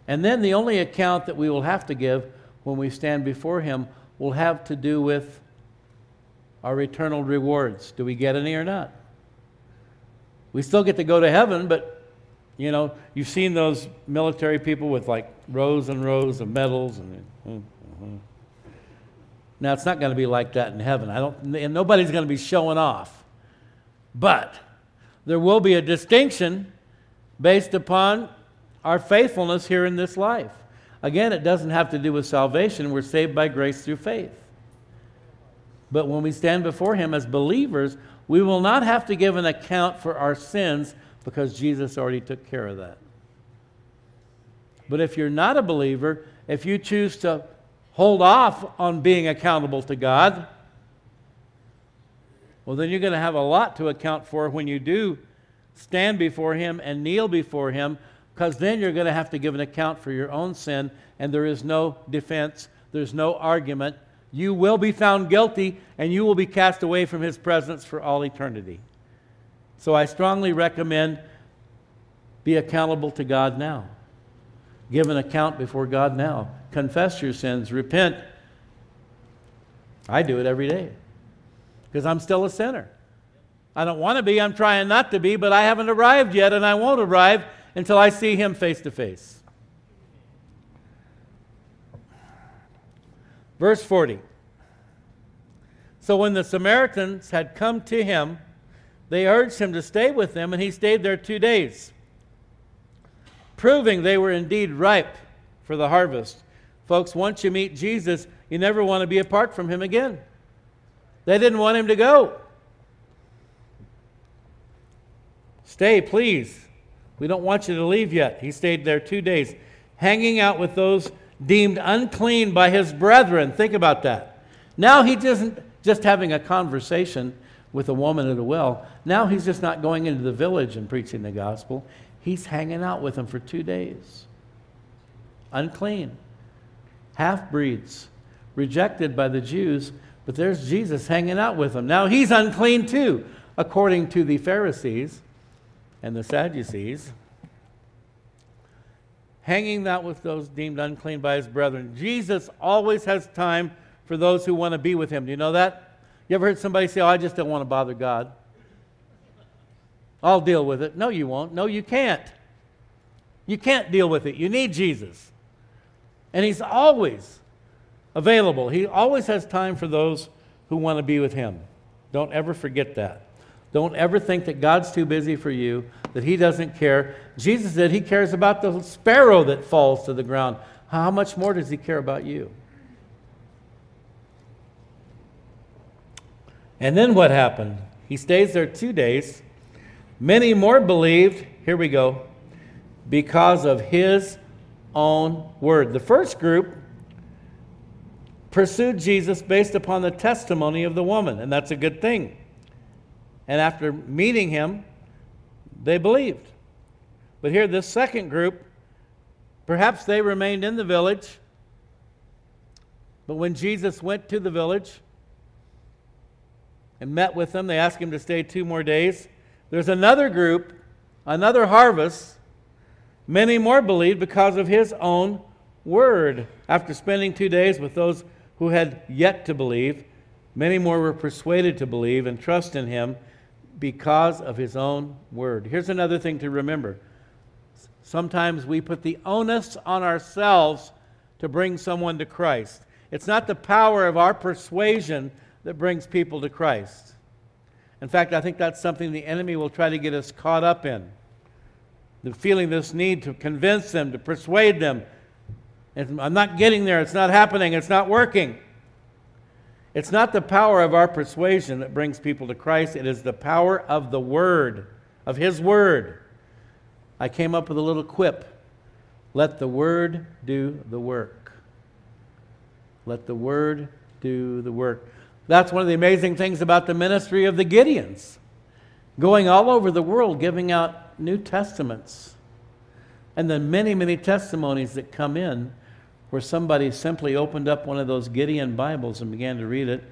Speaker 1: And then the only account that we will have to give when we stand before Him will have to do with our eternal rewards. Do we get any or not? We still get to go to heaven, but you know, you've seen those military people with like rows and rows of medals and. Mm-hmm. Now, it's not going to be like that in heaven. I don't, and nobody's going to be showing off. But there will be a distinction based upon our faithfulness here in this life. Again, it doesn't have to do with salvation. We're saved by grace through faith. But when we stand before Him as believers, we will not have to give an account for our sins because Jesus already took care of that. But if you're not a believer, if you choose to hold off on being accountable to God, well, then you're going to have a lot to account for when you do stand before Him and kneel before Him, because then you're going to have to give an account for your own sin, and there is no defense, there's no argument. You will be found guilty, and you will be cast away from His presence for all eternity. So I strongly recommend be accountable to God now. Give an account before God now confess your sins, repent. I do it every day because I'm still a sinner. I don't want to be, I'm trying not to be, but I haven't arrived yet, and I won't arrive until I see Him face to face. Verse 40. So when the Samaritans had come to him, they urged him to stay with them, and he stayed there two days, proving they were indeed ripe for the harvest. Folks, once you meet Jesus, you never want to be apart from him again. They didn't want him to go. Stay, please. We don't want you to leave yet. He stayed there two days, hanging out with those deemed unclean by his brethren. Think about that. Now he isn't just having a conversation with a woman at a well. Now he's just not going into the village and preaching the gospel. He's hanging out with them for two days. Unclean half breeds, rejected by the Jews, but there's Jesus hanging out with them. Now he's unclean too, according to the Pharisees and the Sadducees. Hanging out with those deemed unclean by his brethren. Jesus always has time for those who want to be with him. Do you know that? You ever heard somebody say, Oh, I just don't want to bother God? I'll deal with it. No, you won't. No, you can't. You can't deal with it. You need Jesus. And he's always available. He always has time for those who want to be with him. Don't ever forget that. Don't ever think that God's too busy for you, that he doesn't care. Jesus said he cares about the sparrow that falls to the ground. How much more does he care about you? And then what happened? He stays there two days. Many more believed, here we go, because of his own word. The first group pursued Jesus based upon the testimony of the woman, and that's a good thing. And after meeting him, they believed. But here, this second group, perhaps they remained in the village, but when Jesus went to the village, and met with them. They asked him to stay two more days. There's another group, another harvest. Many more believed because of his own word. After spending two days with those who had yet to believe, many more were persuaded to believe and trust in him because of his own word. Here's another thing to remember sometimes we put the onus on ourselves to bring someone to Christ. It's not the power of our persuasion that brings people to Christ. In fact, I think that's something the enemy will try to get us caught up in. The feeling this need to convince them, to persuade them. And I'm not getting there. It's not happening. It's not working. It's not the power of our persuasion that brings people to Christ, it is the power of the Word, of His Word. I came up with a little quip let the Word do the work. Let the Word do the work. That's one of the amazing things about the ministry of the Gideons, going all over the world giving out New Testaments. And then many, many testimonies that come in where somebody simply opened up one of those Gideon Bibles and began to read it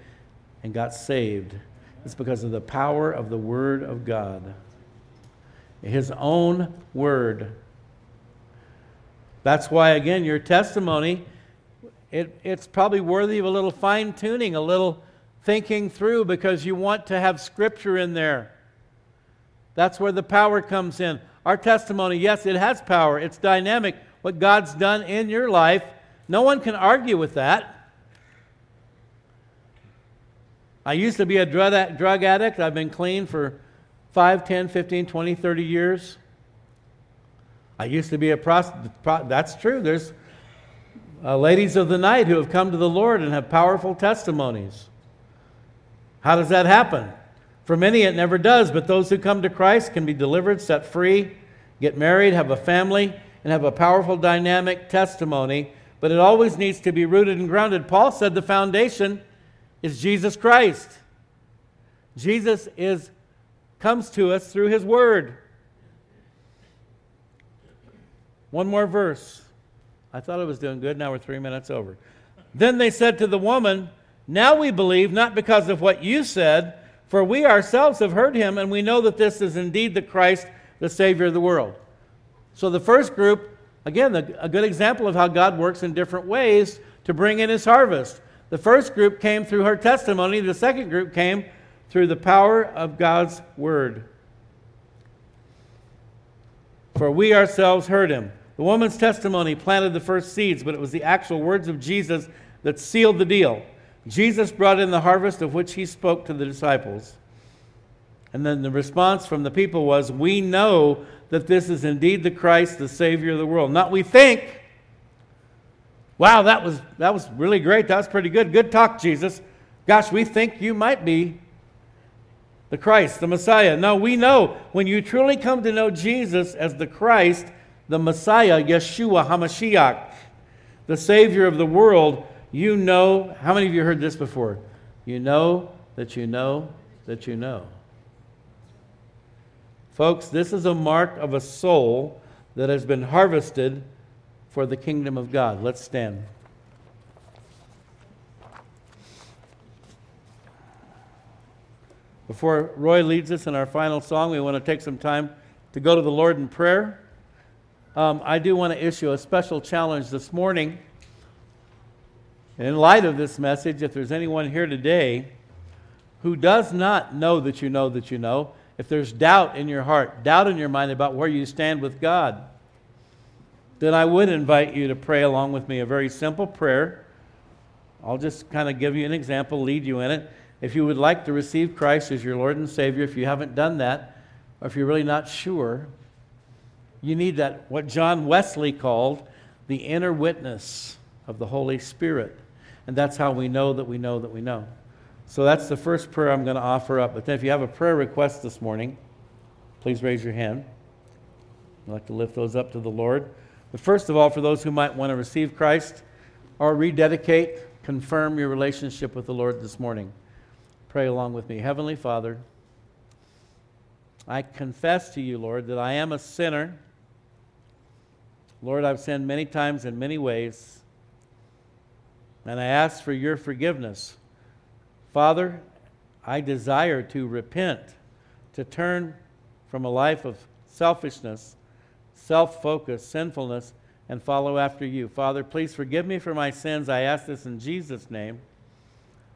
Speaker 1: and got saved. It's because of the power of the Word of God, His own Word. That's why, again, your testimony, it, it's probably worthy of a little fine tuning, a little thinking through because you want to have Scripture in there. That's where the power comes in. Our testimony, yes, it has power, it's dynamic. What God's done in your life, no one can argue with that. I used to be a drug, addict. I've been clean for 5, 10, 15, 20, 30 years. I used to be a prostitute. That's true. There's uh, ladies of the night who have come to the Lord and have powerful testimonies. How does that happen? For many, it never does, but those who come to Christ can be delivered, set free, get married, have a family, and have a powerful, dynamic testimony. But it always needs to be rooted and grounded. Paul said the foundation is Jesus Christ. Jesus is, comes to us through his word. One more verse. I thought I was doing good. Now we're three minutes over. Then they said to the woman, now we believe not because of what you said, for we ourselves have heard him, and we know that this is indeed the Christ, the Savior of the world. So the first group, again, a good example of how God works in different ways to bring in his harvest. The first group came through her testimony, the second group came through the power of God's word. For we ourselves heard him. The woman's testimony planted the first seeds, but it was the actual words of Jesus that sealed the deal. Jesus brought in the harvest of which he spoke to the disciples. And then the response from the people was, We know that this is indeed the Christ, the Savior of the world. Not we think. Wow, that was, that was really great. That was pretty good. Good talk, Jesus. Gosh, we think you might be. the Christ, the Messiah. No, we know when you truly come to know Jesus as the Christ, the Messiah, Yeshua HaMashiach, the Savior of the world, you know. How many of you heard this before? You know that you know that you know. Folks, this is a mark of a soul that has been harvested for the kingdom of God. Let's stand. Before Roy leads us in our final song, we want to take some time to go to the Lord in prayer. Um, I do want to issue a special challenge this morning. In light of this message, if there's anyone here today who does not know that you know that you know, if there's doubt in your heart, doubt in your mind about where you stand with God, then I would invite you to pray along with me a very simple prayer. I'll just kind of give you an example, lead you in it. If you would like to receive Christ as your Lord and Savior, if you haven't done that, or if you're really not sure, you need that, what John Wesley called the inner witness of the Holy Spirit. And that's how we know that we know that we know. So that's the first prayer I'm going to offer up. But then if you have a prayer request this morning, please raise your hand. I'd like to lift those up to the Lord. But first of all, for those who might want to receive Christ or rededicate, confirm your relationship with the Lord this morning, pray along with me. Heavenly Father, I confess to you, Lord, that I am a sinner. Lord, I've sinned many times in many ways, and I ask for your forgiveness. Father, I desire to repent, to turn from a life of selfishness, self focus, sinfulness, and follow after you. Father, please forgive me for my sins. I ask this in Jesus' name.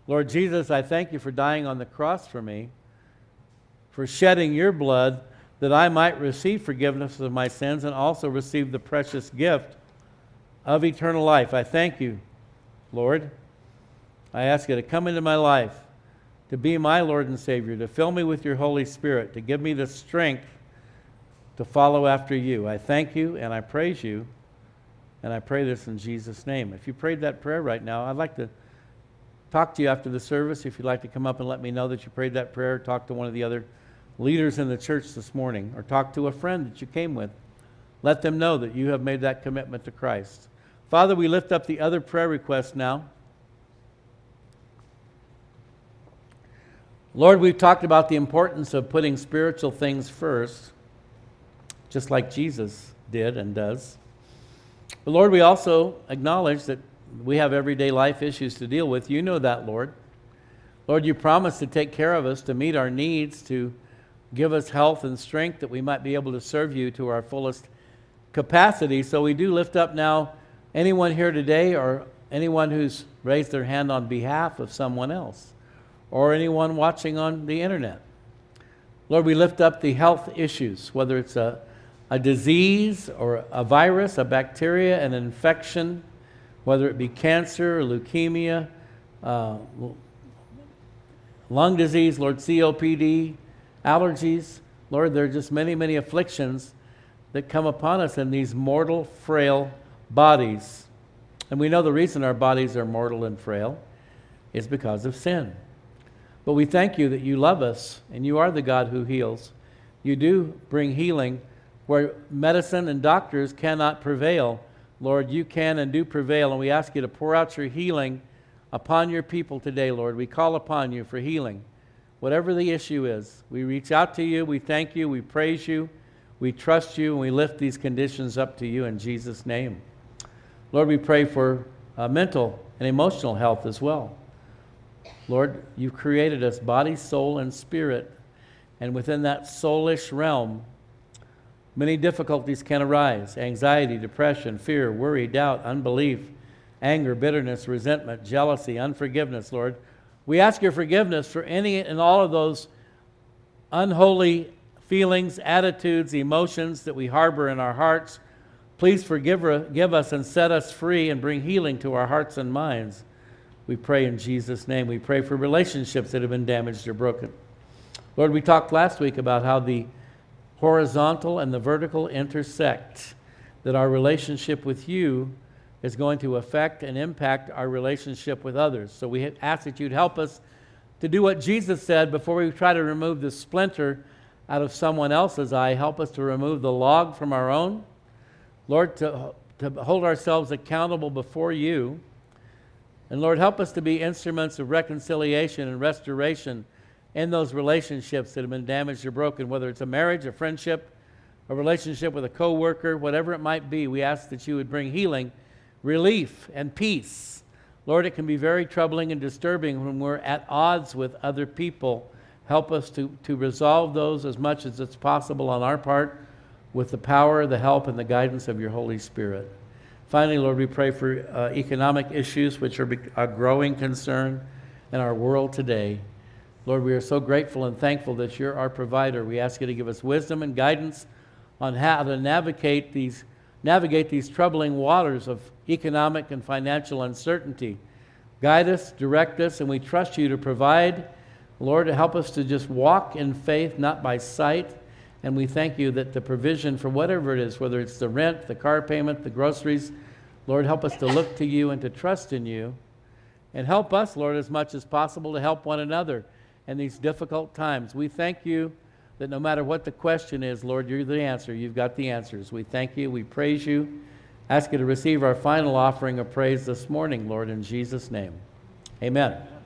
Speaker 1: Lord Jesus, I thank you for dying on the cross for me, for shedding your blood that I might receive forgiveness of my sins and also receive the precious gift of eternal life. I thank you, Lord. I ask you to come into my life, to be my Lord and Savior, to fill me with your Holy Spirit, to give me the strength to follow after you. I thank you and I praise you, and I pray this in Jesus' name. If you prayed that prayer right now, I'd like to talk to you after the service. If you'd like to come up and let me know that you prayed that prayer, talk to one of the other leaders in the church this morning, or talk to a friend that you came with. Let them know that you have made that commitment to Christ. Father, we lift up the other prayer requests now. Lord, we've talked about the importance of putting spiritual things first, just like Jesus did and does. But Lord, we also acknowledge that we have everyday life issues to deal with. You know that, Lord. Lord, you promised to take care of us, to meet our needs, to give us health and strength that we might be able to serve you to our fullest capacity. So we do lift up now anyone here today or anyone who's raised their hand on behalf of someone else or anyone watching on the internet. Lord, we lift up the health issues, whether it's a, a disease or a virus, a bacteria, an infection, whether it be cancer or leukemia, uh, lung disease, Lord, COPD, allergies. Lord, there are just many, many afflictions that come upon us in these mortal, frail bodies. And we know the reason our bodies are mortal and frail is because of sin. But we thank you that you love us and you are the God who heals. You do bring healing where medicine and doctors cannot prevail. Lord, you can and do prevail, and we ask you to pour out your healing upon your people today, Lord. We call upon you for healing. Whatever the issue is, we reach out to you, we thank you, we praise you, we trust you, and we lift these conditions up to you in Jesus' name. Lord, we pray for uh, mental and emotional health as well. Lord, you've created us body, soul, and spirit. And within that soulish realm, many difficulties can arise anxiety, depression, fear, worry, doubt, unbelief, anger, bitterness, resentment, jealousy, unforgiveness, Lord. We ask your forgiveness for any and all of those unholy feelings, attitudes, emotions that we harbor in our hearts. Please forgive give us and set us free and bring healing to our hearts and minds. We pray in Jesus' name. We pray for relationships that have been damaged or broken. Lord, we talked last week about how the horizontal and the vertical intersect, that our relationship with you is going to affect and impact our relationship with others. So we ask that you'd help us to do what Jesus said before we try to remove the splinter out of someone else's eye. Help us to remove the log from our own. Lord, to, to hold ourselves accountable before you. And Lord, help us to be instruments of reconciliation and restoration in those relationships that have been damaged or broken, whether it's a marriage, a friendship, a relationship with a coworker, whatever it might be. We ask that you would bring healing, relief, and peace. Lord, it can be very troubling and disturbing when we're at odds with other people. Help us to, to resolve those as much as it's possible on our part with the power, the help, and the guidance of your Holy Spirit. Finally, Lord, we pray for uh, economic issues, which are a growing concern in our world today. Lord, we are so grateful and thankful that you're our provider. We ask you to give us wisdom and guidance on how to navigate these, navigate these troubling waters of economic and financial uncertainty. Guide us, direct us, and we trust you to provide. Lord, to help us to just walk in faith, not by sight. And we thank you that the provision for whatever it is, whether it's the rent, the car payment, the groceries, Lord, help us to look to you and to trust in you. And help us, Lord, as much as possible to help one another in these difficult times. We thank you that no matter what the question is, Lord, you're the answer. You've got the answers. We thank you. We praise you. Ask you to receive our final offering of praise this morning, Lord, in Jesus' name. Amen.